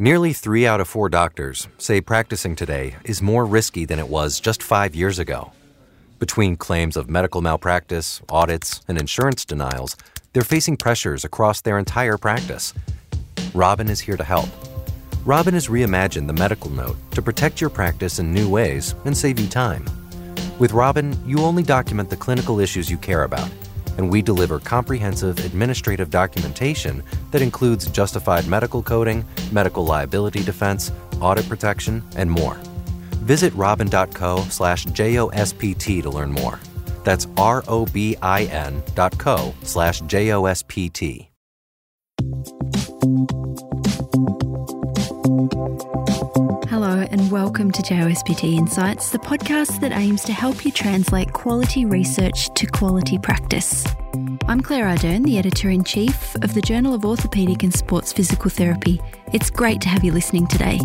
Nearly three out of four doctors say practicing today is more risky than it was just five years ago. Between claims of medical malpractice, audits, and insurance denials, they're facing pressures across their entire practice. Robin is here to help. Robin has reimagined the medical note to protect your practice in new ways and save you time. With Robin, you only document the clinical issues you care about and we deliver comprehensive administrative documentation that includes justified medical coding, medical liability defense, audit protection, and more. Visit robin.co slash JOSPT to learn more. That's R O B I N dot co slash JOSPT. Welcome to JOSPT Insights, the podcast that aims to help you translate quality research to quality practice. I'm Claire Ardern, the editor in chief of the Journal of Orthopaedic and Sports Physical Therapy. It's great to have you listening today.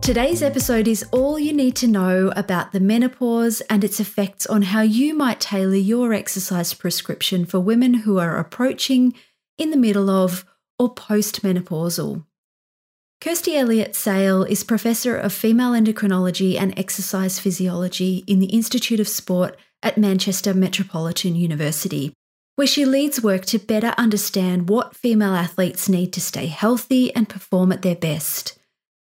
Today's episode is all you need to know about the menopause and its effects on how you might tailor your exercise prescription for women who are approaching, in the middle of, or postmenopausal. Kirsty Elliott Sale is Professor of Female Endocrinology and Exercise Physiology in the Institute of Sport at Manchester Metropolitan University, where she leads work to better understand what female athletes need to stay healthy and perform at their best.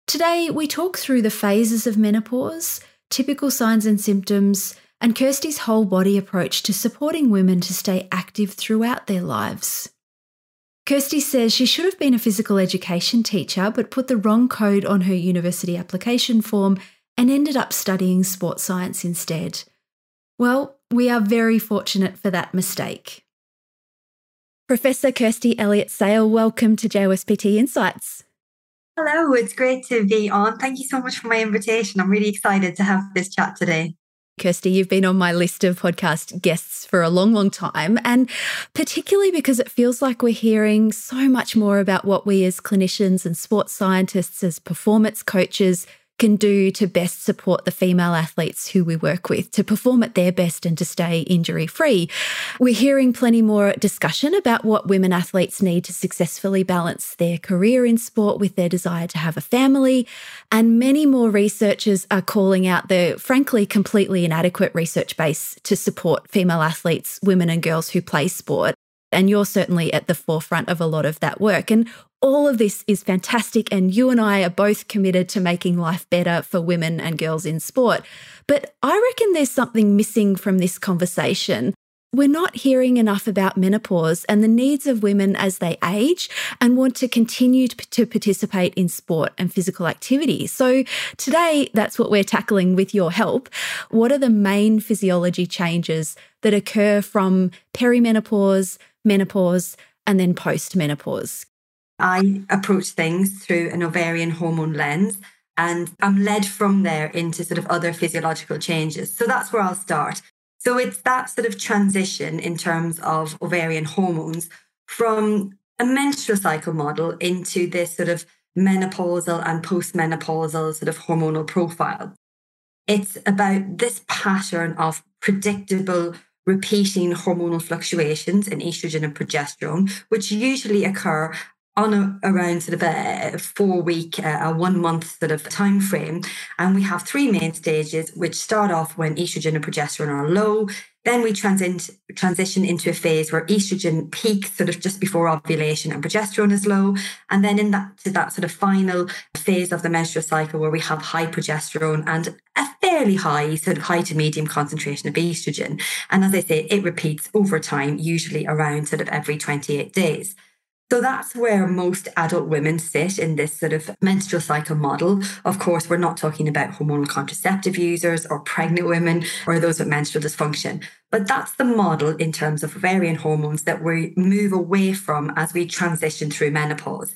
Today, we talk through the phases of menopause, typical signs and symptoms, and Kirsty's whole body approach to supporting women to stay active throughout their lives. Kirsty says she should have been a physical education teacher, but put the wrong code on her university application form and ended up studying sports science instead. Well, we are very fortunate for that mistake. Professor Kirsty Elliott Sale, welcome to JOSPT Insights. Hello, it's great to be on. Thank you so much for my invitation. I'm really excited to have this chat today. Kirsty, you've been on my list of podcast guests for a long, long time, and particularly because it feels like we're hearing so much more about what we as clinicians and sports scientists, as performance coaches, can do to best support the female athletes who we work with to perform at their best and to stay injury free. We're hearing plenty more discussion about what women athletes need to successfully balance their career in sport with their desire to have a family. And many more researchers are calling out the frankly completely inadequate research base to support female athletes, women and girls who play sport. And you're certainly at the forefront of a lot of that work. And all of this is fantastic. And you and I are both committed to making life better for women and girls in sport. But I reckon there's something missing from this conversation. We're not hearing enough about menopause and the needs of women as they age and want to continue to participate in sport and physical activity. So, today, that's what we're tackling with your help. What are the main physiology changes that occur from perimenopause, menopause, and then post menopause? I approach things through an ovarian hormone lens and I'm led from there into sort of other physiological changes. So that's where I'll start. So it's that sort of transition in terms of ovarian hormones from a menstrual cycle model into this sort of menopausal and postmenopausal sort of hormonal profile. It's about this pattern of predictable repeating hormonal fluctuations in estrogen and progesterone, which usually occur on a, around sort of a four week, uh, a one month sort of time frame. And we have three main stages, which start off when estrogen and progesterone are low. Then we transit, transition into a phase where estrogen peaks sort of just before ovulation and progesterone is low. And then in that to that sort of final phase of the menstrual cycle where we have high progesterone and a fairly high, sort of high to medium concentration of estrogen. And as I say, it repeats over time, usually around sort of every 28 days. So that's where most adult women sit in this sort of menstrual cycle model. Of course, we're not talking about hormonal contraceptive users or pregnant women or those with menstrual dysfunction. But that's the model in terms of ovarian hormones that we move away from as we transition through menopause.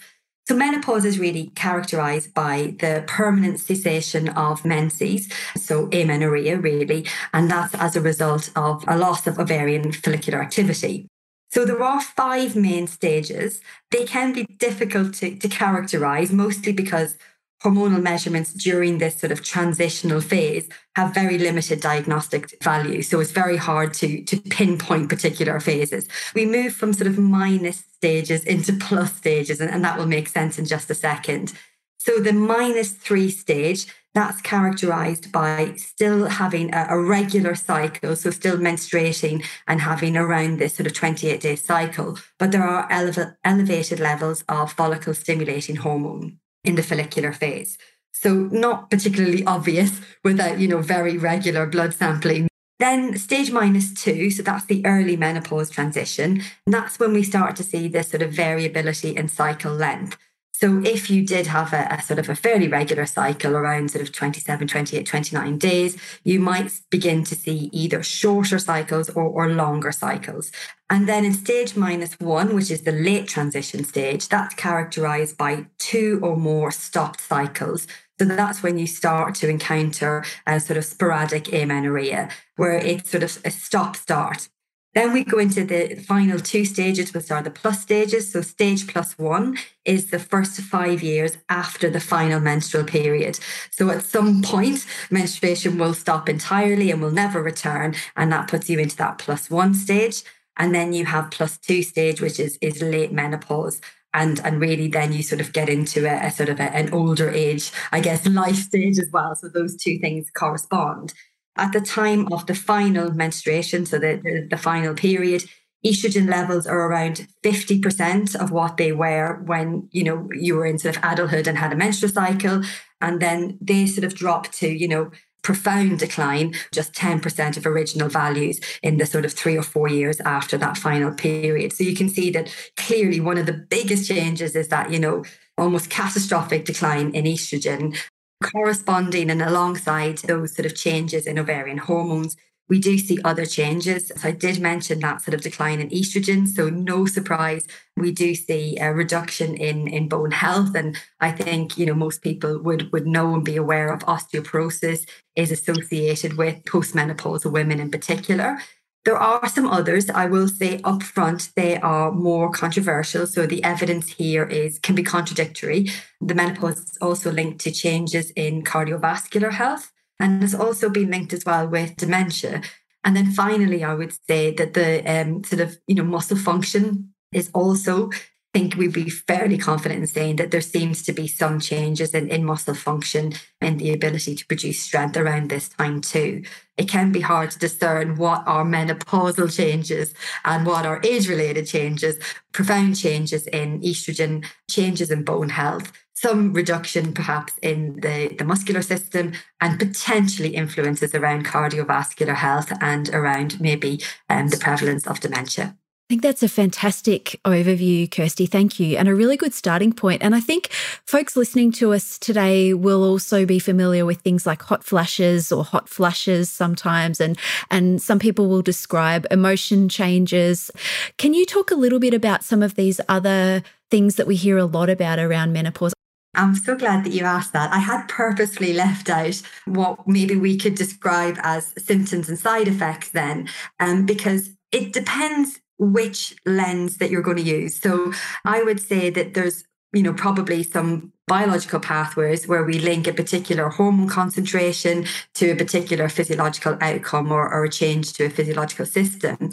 So, menopause is really characterized by the permanent cessation of menses, so amenorrhea, really, and that's as a result of a loss of ovarian follicular activity. So there are five main stages. They can be difficult to, to characterize, mostly because hormonal measurements during this sort of transitional phase have very limited diagnostic value. So it's very hard to, to pinpoint particular phases. We move from sort of minus stages into plus stages, and, and that will make sense in just a second. So the minus three stage, that's characterized by still having a, a, regular cycle, so still menstruating and having around this sort of 28 day cycle, but there are ele- elevated levels of follicle stimulating hormone in the follicular phase. So not particularly obvious without, you know, very regular blood sampling. Then stage minus two, so that's the early menopause transition. And that's when we start to see this sort of variability in cycle length. So if you did have a, a, sort of a fairly regular cycle around sort of 27, 28, 29 days, you might begin to see either shorter cycles or, or longer cycles. And then in stage minus one, which is the late transition stage, that's characterized by two or more stopped cycles. So that's when you start to encounter a sort of sporadic amenorrhea, where it's sort of a stop start. Then we go into the final two stages, which are the plus stages. So, stage plus one is the first five years after the final menstrual period. So, at some point, menstruation will stop entirely and will never return. And that puts you into that plus one stage. And then you have plus two stage, which is, is late menopause. And, and really then you sort of get into a, a sort of a, an older age, I guess, life stage as well. So those two things correspond. At the time of the final menstruation, so the, the, the final period, estrogen levels are around 50% of what they were when you know you were in sort of adulthood and had a menstrual cycle. And then they sort of drop to you know profound decline just 10% of original values in the sort of 3 or 4 years after that final period. So you can see that clearly one of the biggest changes is that you know almost catastrophic decline in estrogen corresponding and alongside those sort of changes in ovarian hormones, we do see other changes. So I did mention that sort of decline in estrogen. So no surprise, we do see a reduction in, in bone health. And I think, you know, most people would, would know and be aware of osteoporosis is associated with postmenopausal women in particular. There are some others I will say upfront they are more controversial. So the evidence here is can be contradictory. The menopause is also linked to changes in cardiovascular health and has also been linked as well with dementia. And then finally, I would say that the um, sort of you know muscle function is also think we'd be fairly confident in saying that there seems to be some changes in, in muscle function and the ability to produce strength around this time too. It can be hard to discern what are menopausal changes and what are age related changes, profound changes in estrogen, changes in bone health, some reduction perhaps in the, the muscular system and potentially influences around cardiovascular health and around maybe um, the prevalence of dementia. I think that's a fantastic overview, Kirsty. Thank you. And a really good starting point. And I think folks listening to us today will also be familiar with things like hot flashes or hot flushes sometimes. And, and some people will describe emotion changes. Can you talk a little bit about some of these other things that we hear a lot about around menopause? I'm so glad that you asked that. I had purposely left out what maybe we could describe as symptoms and side effects then, um, because it depends which lens that you're going to use. So I would say that there's, you know, probably some biological pathways where we link a particular hormone concentration to a particular physiological outcome or, or a change to a physiological system.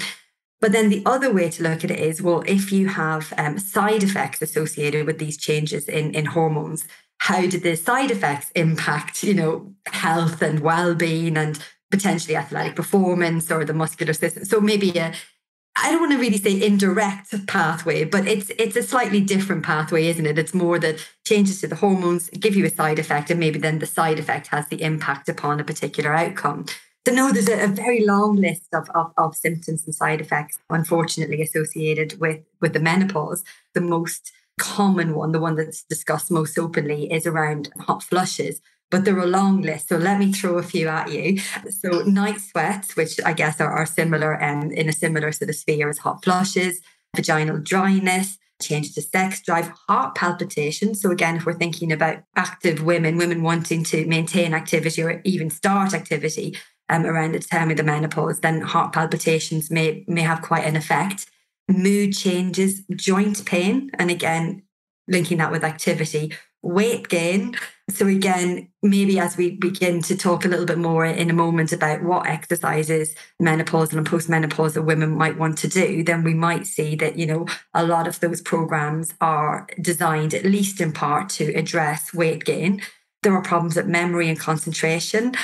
But then the other way to look at it is well, if you have um, side effects associated with these changes in, in hormones, how do the side effects impact, you know, health and well-being and potentially athletic performance or the muscular system? So maybe a I don't want to really say indirect pathway, but it's it's a slightly different pathway, isn't it? It's more that changes to the hormones give you a side effect, and maybe then the side effect has the impact upon a particular outcome. So no, there's a, a very long list of, of, of symptoms and side effects, unfortunately, associated with with the menopause. The most common one, the one that's discussed most openly, is around hot flushes but they're a long list. So let me throw a few at you. So night sweats, which I guess are, are similar and um, in a similar sort of sphere as hot flushes, vaginal dryness, change to sex drive, heart palpitations. So again, if we're thinking about active women, women wanting to maintain activity or even start activity um, around the time of the menopause, then heart palpitations may may have quite an effect. Mood changes, joint pain, and again, linking that with activity, weight gain. So, again, maybe as we begin to talk a little bit more in a moment about what exercises menopausal and postmenopausal women might want to do, then we might see that, you know, a lot of those programs are designed, at least in part, to address weight gain. There are problems with memory and concentration.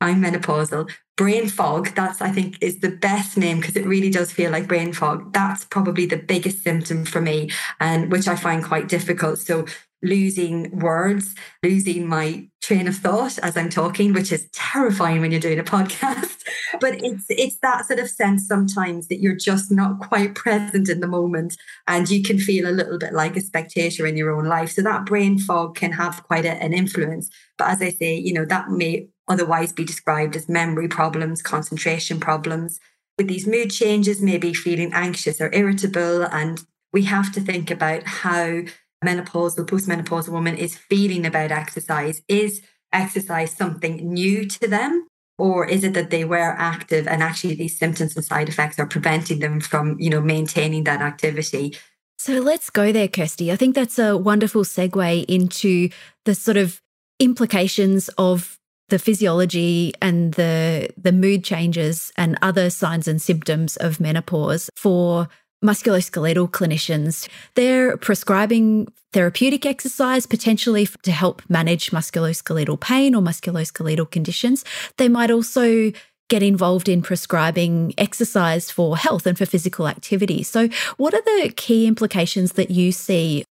I'm menopausal. Brain fog, that's, I think, is the best name because it really does feel like brain fog. That's probably the biggest symptom for me, and which I find quite difficult. So, losing words, losing my train of thought as I'm talking, which is terrifying when you're doing a podcast. but it's it's that sort of sense sometimes that you're just not quite present in the moment and you can feel a little bit like a spectator in your own life. So that brain fog can have quite a, an influence. But as I say, you know, that may otherwise be described as memory problems, concentration problems. With these mood changes, maybe feeling anxious or irritable. And we have to think about how menopausal, postmenopausal woman is feeling about exercise. Is exercise something new to them? Or is it that they were active and actually these symptoms and side effects are preventing them from, you know, maintaining that activity? So let's go there, Kirsty. I think that's a wonderful segue into the sort of implications of the physiology and the the mood changes and other signs and symptoms of menopause for musculoskeletal clinicians. They're prescribing therapeutic exercise potentially to help manage musculoskeletal pain or musculoskeletal conditions. They might also get involved in prescribing exercise for health and for physical activity. So, what are the key implications that you see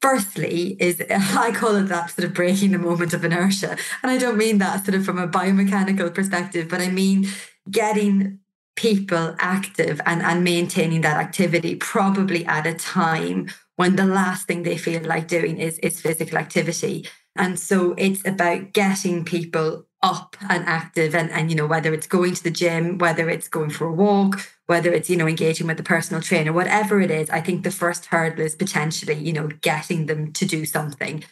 Firstly, is I call it that sort of breaking the moment of inertia. And I don't mean that sort of from a biomechanical perspective, but I mean getting people active and, and maintaining that activity probably at a time when the last thing they feel like doing is, is physical activity. And so it's about getting people up and active and, and you know whether it's going to the gym whether it's going for a walk whether it's you know engaging with the personal trainer whatever it is i think the first hurdle is potentially you know getting them to do something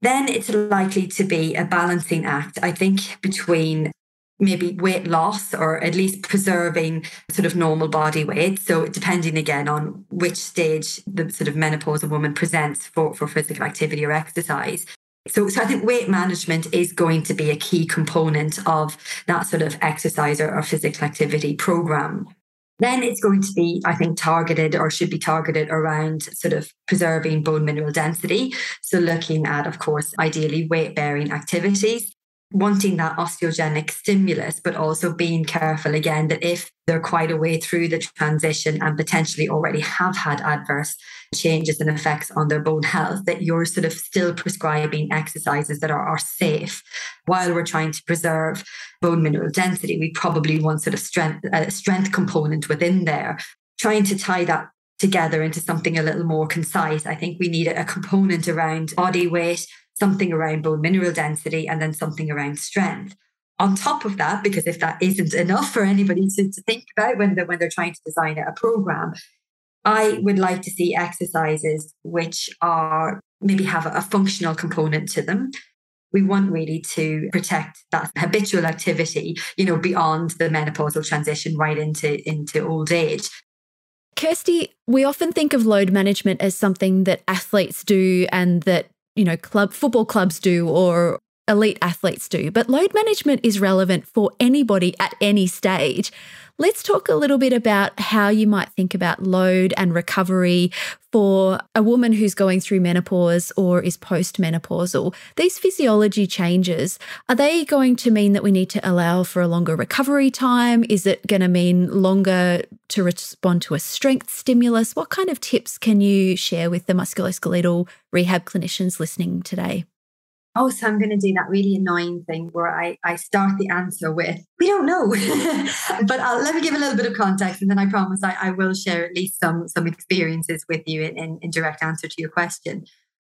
then it's likely to be a balancing act i think between maybe weight loss or at least preserving sort of normal body weight so depending again on which stage the sort of menopausal woman presents for, for physical activity or exercise so, so I think weight management is going to be a key component of that sort of exercise or, or physical activity program. Then it's going to be, I think, targeted or should be targeted around sort of preserving bone mineral density. So, looking at, of course, ideally weight bearing activities wanting that osteogenic stimulus, but also being careful again that if they're quite a way through the transition and potentially already have had adverse changes and effects on their bone health, that you're sort of still prescribing exercises that are, are safe. While we're trying to preserve bone mineral density, we probably want sort of strength, a strength component within there. Trying to tie that together into something a little more concise. I think we need a component around body weight, something around bone mineral density, and then something around strength. On top of that, because if that isn't enough for anybody to, to think about when they're, when they're trying to design a program, I would like to see exercises which are maybe have a, a functional component to them. We want really to protect that habitual activity, you know, beyond the menopausal transition right into, into old age. Kirsty, we often think of load management as something that athletes do and that you know, club football clubs do or elite athletes do, but load management is relevant for anybody at any stage. Let's talk a little bit about how you might think about load and recovery for a woman who's going through menopause or is postmenopausal. These physiology changes, are they going to mean that we need to allow for a longer recovery time? Is it going to mean longer to respond to a strength stimulus? What kind of tips can you share with the musculoskeletal rehab clinicians listening today? Oh, so I'm going to do that really annoying thing where I, I start the answer with, we don't know. but I'll, let me give a little bit of context and then I promise I, I will share at least some, some experiences with you in, in, in direct answer to your question.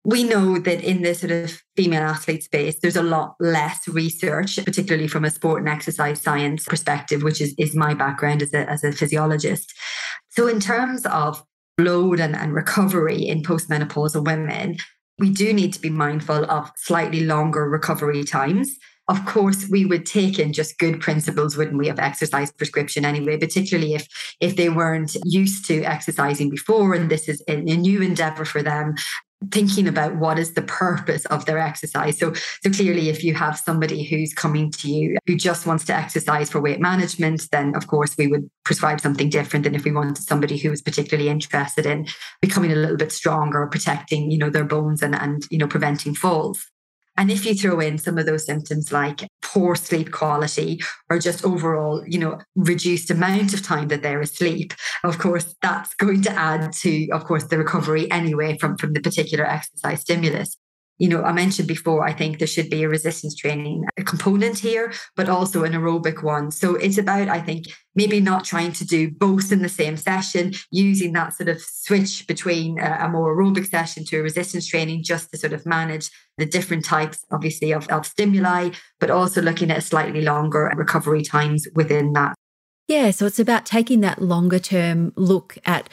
We know that in the sort of female athlete space, there's a lot less research, particularly from a sport and exercise science perspective, which is, is my background as a, as a physiologist. So, in terms of load and, and recovery in postmenopausal women, we do need to be mindful of slightly longer recovery times. Of course, we would take in just good principles, wouldn't we, of exercise prescription anyway, particularly if if they weren't used to exercising before and this is a, new endeavor for them thinking about what is the purpose of their exercise. So, so clearly, if you have somebody who's coming to you who just wants to exercise for weight management, then of course we would prescribe something different than if we wanted somebody who was particularly interested in becoming a little bit stronger, protecting, you know, their bones and and you know preventing falls. And if you throw in some of those symptoms like poor sleep quality or just overall, you know, reduced amount of time that they're asleep, of course, that's going to add to, of course, the recovery anyway from, from the particular exercise stimulus you know, I mentioned before, I think there should be a resistance training component here, but also an aerobic one. So it's about, I think, maybe not trying to do both in the same session, using that sort of switch between a, more aerobic session to a resistance training just to sort of manage the different types, obviously, of, of stimuli, but also looking at slightly longer recovery times within that. Yeah. So it's about taking that longer term look at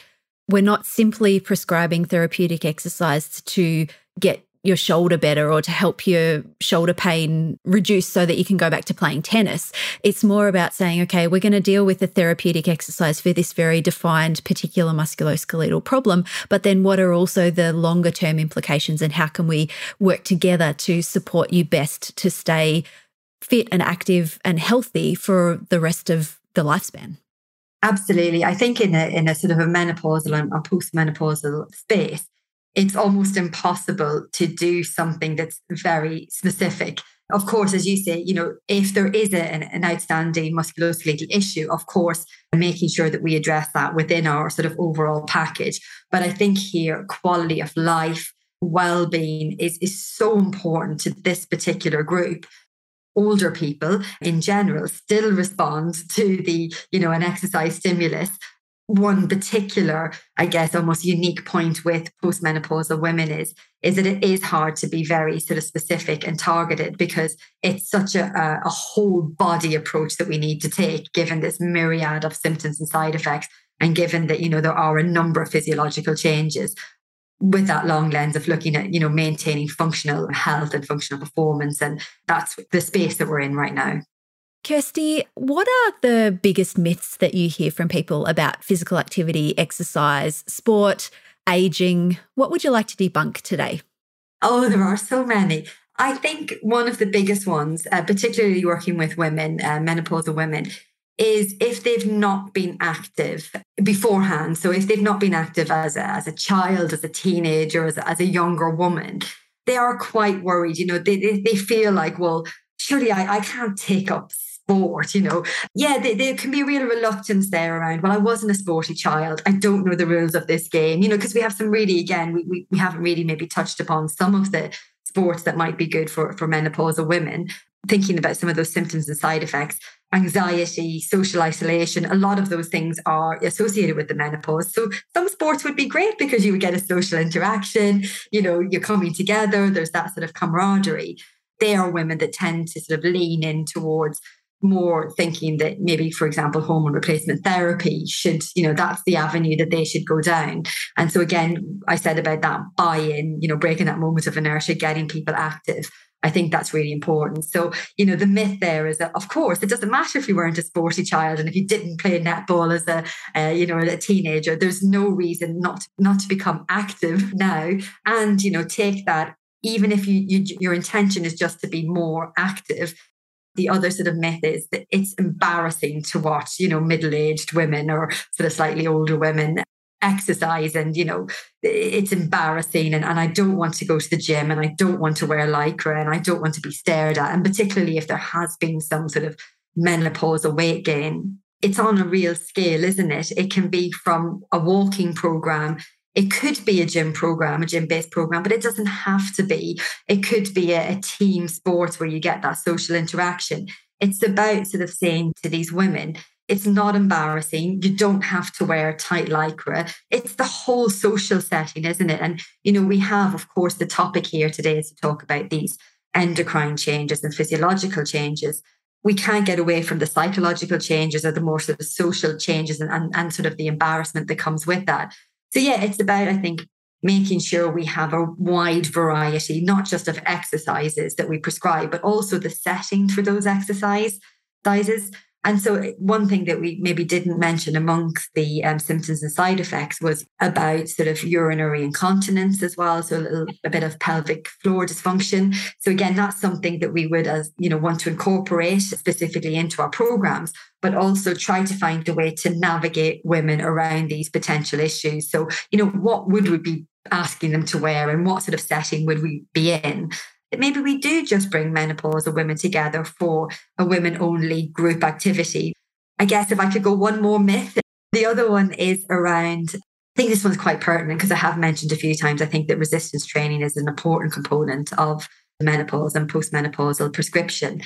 we're not simply prescribing therapeutic exercise to get your shoulder better or to help your shoulder pain reduce so that you can go back to playing tennis. It's more about saying, okay, we're going to deal with the therapeutic exercise for this very defined particular musculoskeletal problem. But then what are also the longer term implications and how can we work together to support you best to stay fit and active and healthy for the rest of the lifespan? Absolutely. I think in a in a sort of a menopausal and a postmenopausal space, it's almost impossible to do something that's very specific. Of course, as you say, you know, if there is a, an, an outstanding musculoskeletal issue, of course, making sure that we address that within our sort of overall package. But I think here, quality of life, well-being is, is so important to this particular group older people in general still respond to the you know an exercise stimulus one particular, I guess, almost unique point with postmenopausal women is is that it is hard to be very sort of specific and targeted because it's such a, a whole body approach that we need to take, given this myriad of symptoms and side effects, and given that you know there are a number of physiological changes with that long lens of looking at you know maintaining functional health and functional performance. And that's the space that we're in right now Kirsty, what are the biggest myths that you hear from people about physical activity, exercise, sport, aging? What would you like to debunk today? Oh, there are so many. I think one of the biggest ones, uh, particularly working with women, uh, menopausal women, is if they've not been active beforehand. So if they've not been active as a, as a child, as a teenager, as a, as a younger woman, they are quite worried. You know, they, they, they feel like, well, surely I, I can't take up sport, you know. Yeah, there, can be a real reluctance there around, well, I wasn't a sporty child. I don't know the rules of this game, you know, because we have some really, again, we, we, we haven't really maybe touched upon some of the sports that might be good for, for menopausal women, thinking about some of those symptoms and side effects. Anxiety, social isolation, a lot of those things are associated with the menopause. So some sports would be great because you would get a social interaction, you know, you're coming together, there's that sort of camaraderie. They are women that tend to sort of lean in towards more thinking that maybe for example hormone replacement therapy should you know that's the avenue that they should go down and so again i said about that buy-in you know breaking that moment of inertia getting people active I think that's really important. So, you know, the myth there is that, of course, it doesn't matter if you weren't a sporty child and if you didn't play netball as a, uh, you know, a teenager. There's no reason not not to become active now, and you know, take that. Even if you, you your intention is just to be more active, the other sort of myth is that it's embarrassing to watch, you know, middle aged women or sort of slightly older women exercise and you know it's embarrassing and, and i don't want to go to the gym and i don't want to wear lycra and i don't want to be stared at. And particularly if there has been some sort of menopause or weight gain it's on a real scale isn't it? It can be from a walking program it could be a gym program, a gym based program, but it doesn't have to be. It could be a, a team sport where you get that social interaction. It's about sort of saying to these women, it's not embarrassing. You don't have to wear tight lycra. It's the whole social setting, isn't it? And, you know, we have, of course, the topic here today is to talk about these endocrine changes and physiological changes. We can't get away from the psychological changes or the more sort of social changes and, and, and sort of the embarrassment that comes with that. So, yeah, it's about, I think, making sure we have a wide variety, not just of exercises that we prescribe, but also the setting for those exercise sizes. And so, one thing that we maybe didn't mention amongst the um, symptoms and side effects was about sort of urinary incontinence as well. So, a, little, a bit of pelvic floor dysfunction. So, again, that's something that we would, as you know, want to incorporate specifically into our programs, but also try to find a way to navigate women around these potential issues. So, you know, what would we be asking them to wear and what sort of setting would we be in? Maybe we do just bring menopausal women together for a women only group activity. I guess if I could go one more myth, the other one is around. I think this one's quite pertinent because I have mentioned a few times. I think that resistance training is an important component of menopause and postmenopausal prescription.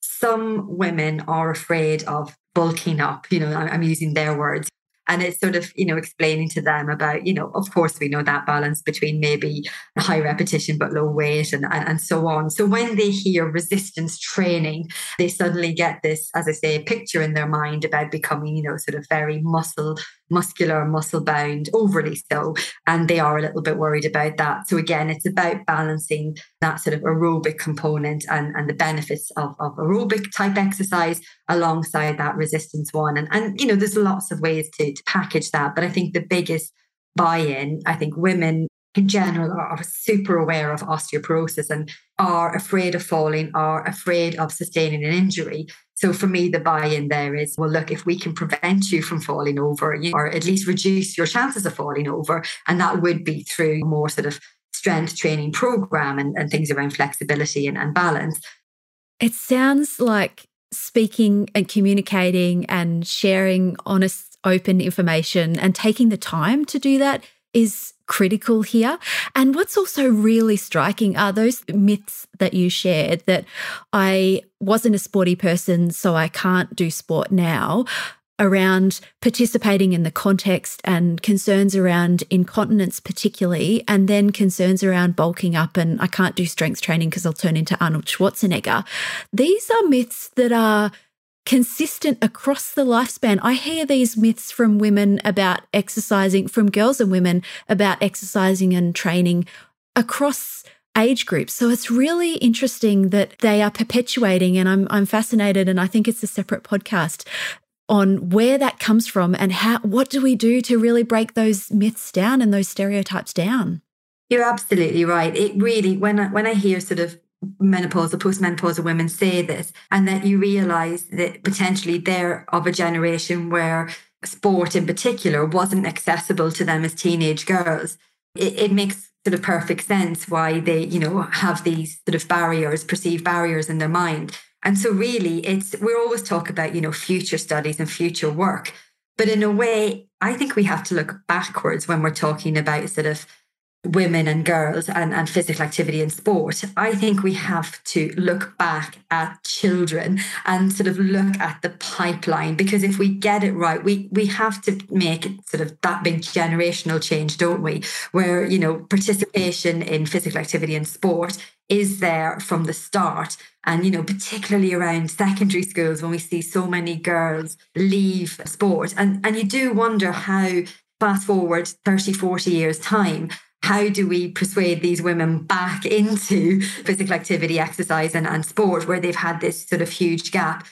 Some women are afraid of bulking up. You know, I'm using their words and it's sort of, you know, explaining to them about, you know, of course we know that balance between maybe high repetition but low weight and, and, and so on. So when they hear resistance training, they suddenly get this, as I say, picture in their mind about becoming, you know, sort of very muscle muscular, muscle bound, overly so. And they are a little bit worried about that. So again, it's about balancing that sort of aerobic component and, and the benefits of, of aerobic type exercise alongside that resistance one. And, and you know, there's lots of ways to, to package that. But I think the biggest buy-in, I think women in general are super aware of osteoporosis and are afraid of falling, are afraid of sustaining an injury. So for me, the buy-in there is, well, look, if we can prevent you from falling over, you, or at least reduce your chances of falling over, and that would be through more sort of strength training program and, and things around flexibility and, and balance. It sounds like speaking and communicating and sharing honest, open information and taking the time to do that is critical here. And what's also really striking are those myths that you shared that I wasn't a sporty person, so I can't do sport now. Around participating in the context and concerns around incontinence, particularly, and then concerns around bulking up and I can't do strength training because I'll turn into Arnold Schwarzenegger. These are myths that are consistent across the lifespan. I hear these myths from women about exercising, from girls and women about exercising and training across age groups. So it's really interesting that they are perpetuating, and I'm, I'm fascinated, and I think it's a separate podcast on where that comes from and how what do we do to really break those myths down and those stereotypes down. You're absolutely right. It really when I, when I hear sort of menopausal, postmenopausal women say this, and that you realize that potentially they're of a generation where sport in particular wasn't accessible to them as teenage girls. It, it makes sort of perfect sense why they, you know, have these sort of barriers, perceived barriers in their mind. And so really it's we're always talk about, you know, future studies and future work. But in a way, I think we have to look backwards when we're talking about sort of women and girls and, and physical activity and sport, I think we have to look back at children and sort of look at the pipeline because if we get it right, we we have to make sort of that big generational change, don't we? Where, you know, participation in physical activity and sport is there from the start. And, you know, particularly around secondary schools when we see so many girls leave sport. And, and you do wonder how fast forward 30, 40 years' time, how do we persuade these women back into physical activity, exercise, and, and sport where they've had this sort of huge gap?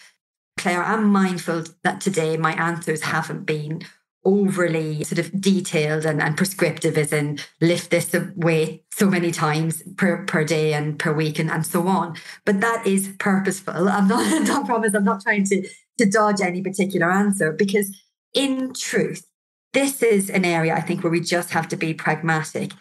Claire, I'm mindful that today my answers haven't been overly sort of detailed and, and prescriptive as in lift this weight so many times per, per day and per week and, and so on. But that is purposeful. I'm not, I promise I'm not trying to, to dodge any particular answer because in truth, this is an area I think where we just have to be pragmatic.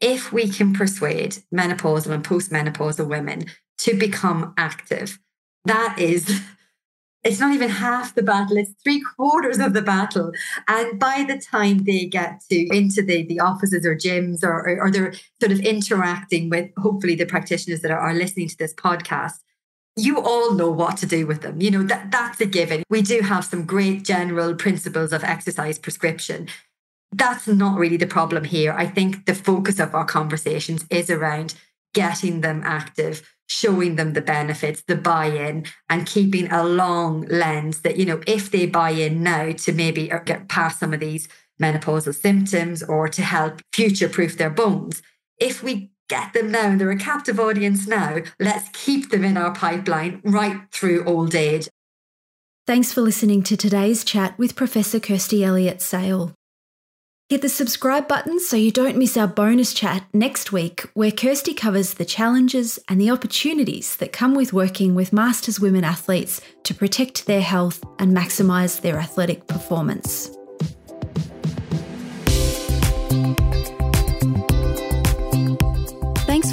If we can persuade menopausal and postmenopausal women to become active, that is it's not even half the battle it's three quarters of the battle and by the time they get to into the, the offices or gyms or, or, or they're sort of interacting with hopefully the practitioners that are, are listening to this podcast you all know what to do with them. You know, that, that's a given. We do have some great general principles of exercise prescription. That's not really the problem here. I think the focus of our conversations is around getting them active, showing them the benefits, the buy in, and keeping a long lens that, you know, if they buy in now to maybe uh, get past some of these menopausal symptoms or to help future proof their bones, if we get them now they're a captive audience now. Let's keep them in our pipeline right through old age. Thanks for listening to today's chat with Professor Kirsty Elliott Sale. Hit the subscribe button so you don't miss our bonus chat next week, where Kirsty covers the challenges and the opportunities that come with working with Masters women athletes to protect their health and maximise their athletic performance.